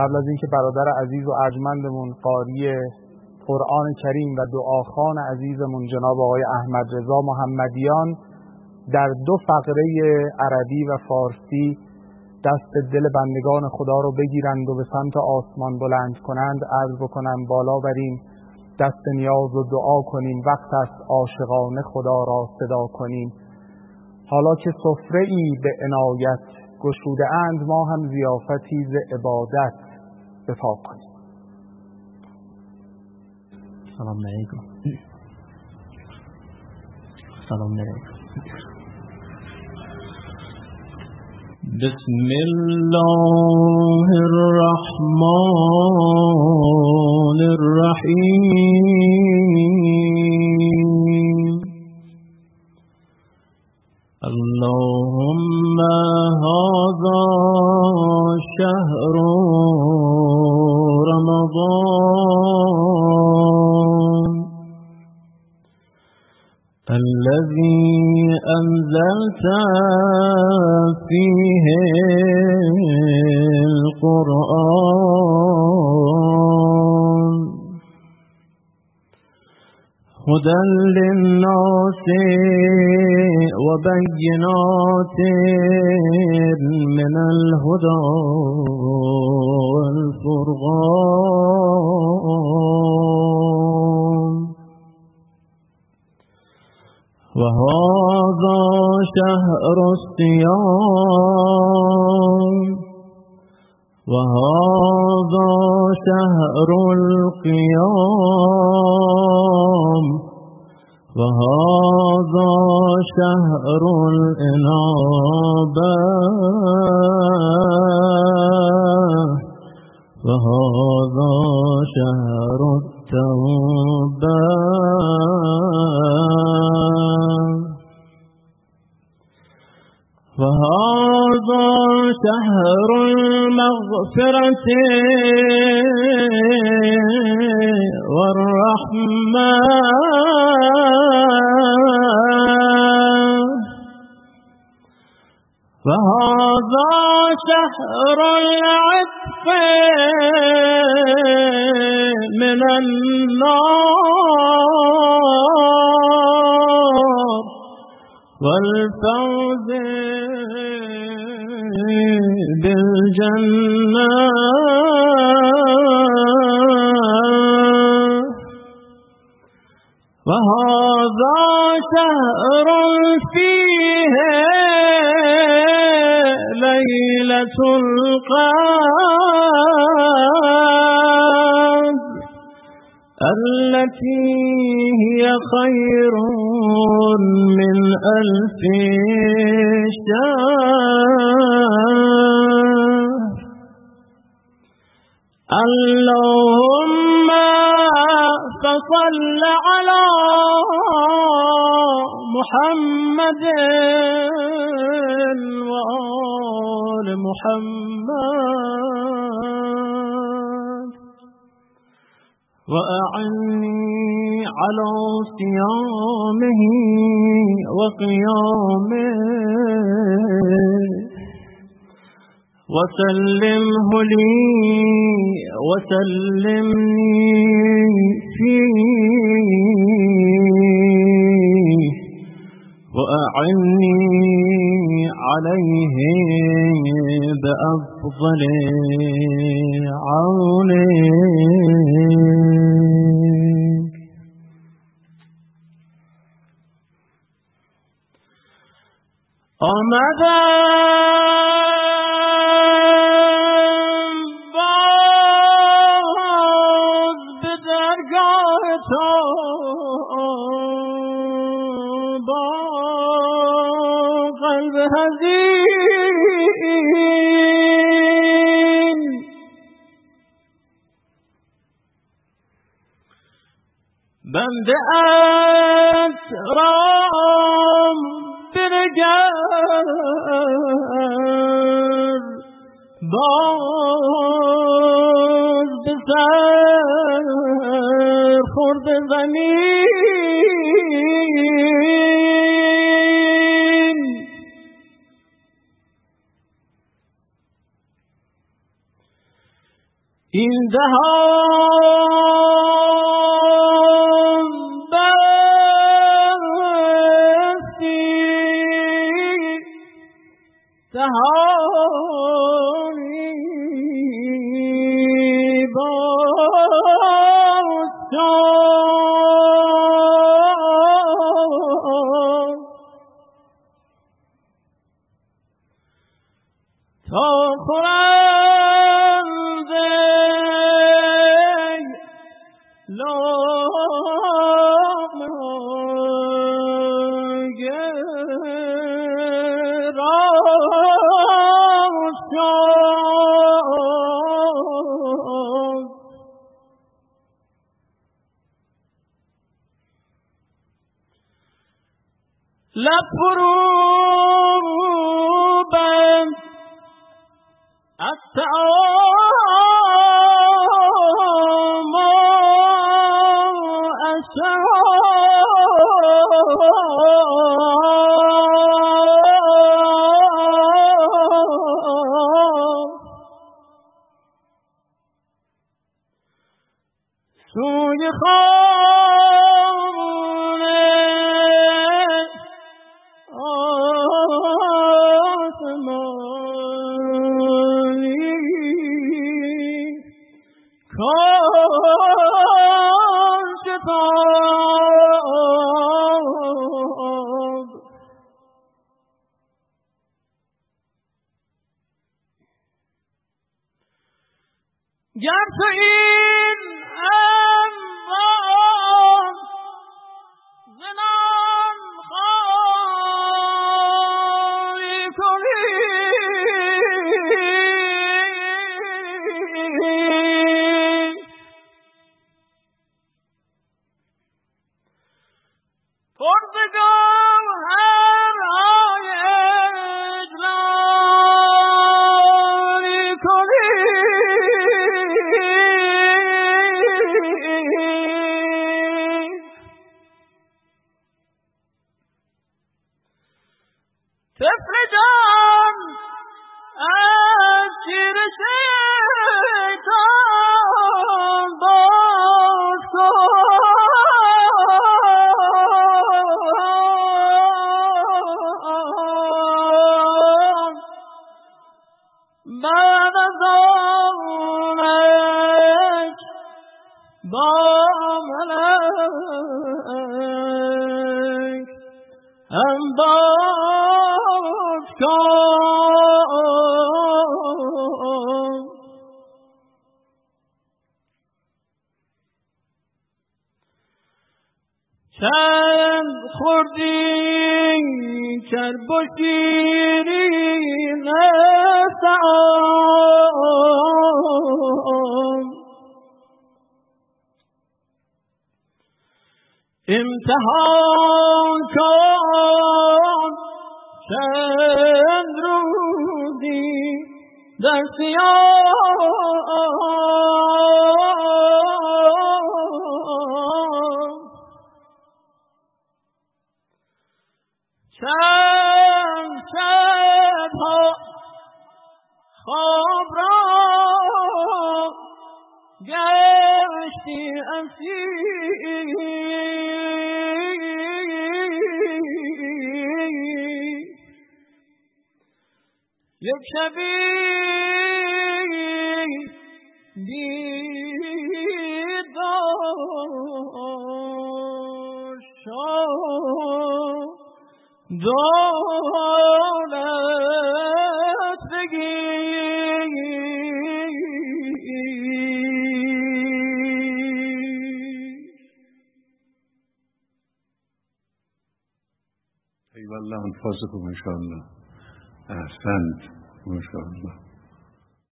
قبل از اینکه برادر عزیز و ارجمندمون قاری قرآن کریم و دعاخان عزیزمون جناب آقای احمد رضا محمدیان در دو فقره عربی و فارسی دست دل بندگان خدا رو بگیرند و به سمت آسمان بلند کنند عرض بکنم بالا بریم دست نیاز و دعا کنیم وقت است عاشقانه خدا را صدا کنیم. حالا که سفره ای به عنایت گشوده اند ما هم زیافتی ز عبادت. بپا کنیم سلام علیکم سلام علیکم بسم الله الرحمن الرحيم اللهم فيه القرآن. هدى للناس وبينات من الهدى والفرقان. وهذا شهر الصيام وهذا شهر القيام وهذا شهر الإنابة وهذا شهر التوبة. والرحمة وهذا شهر العتق من النار. والفوز بالجنة. وهذا شهر فيه ليلة القدر التي هي خير من ألف شهر. اللهم فصل على محمد وآل محمد. وأعني على صيامه وقيامه. وسلمه لي وسلمني فيه. وأعني عليه بأفضل عونك آمدم بنده ات رام برگر باز به سر خورد زمین. این دهان دهانی باز تا لب فرو بند از تعام از سوی خانه کار شتاب. طفل جان از شیر شیطان باز کن. بعد از آنک با ملک هم باز چند خوردی کرب و شیرین امتحان کن چند روزی در سیاه. چند شبها خواب را گشتی اسیر یک شبی دولت بگیر ای والله انفاسكم ان شاء الله احسنت ما شاء الله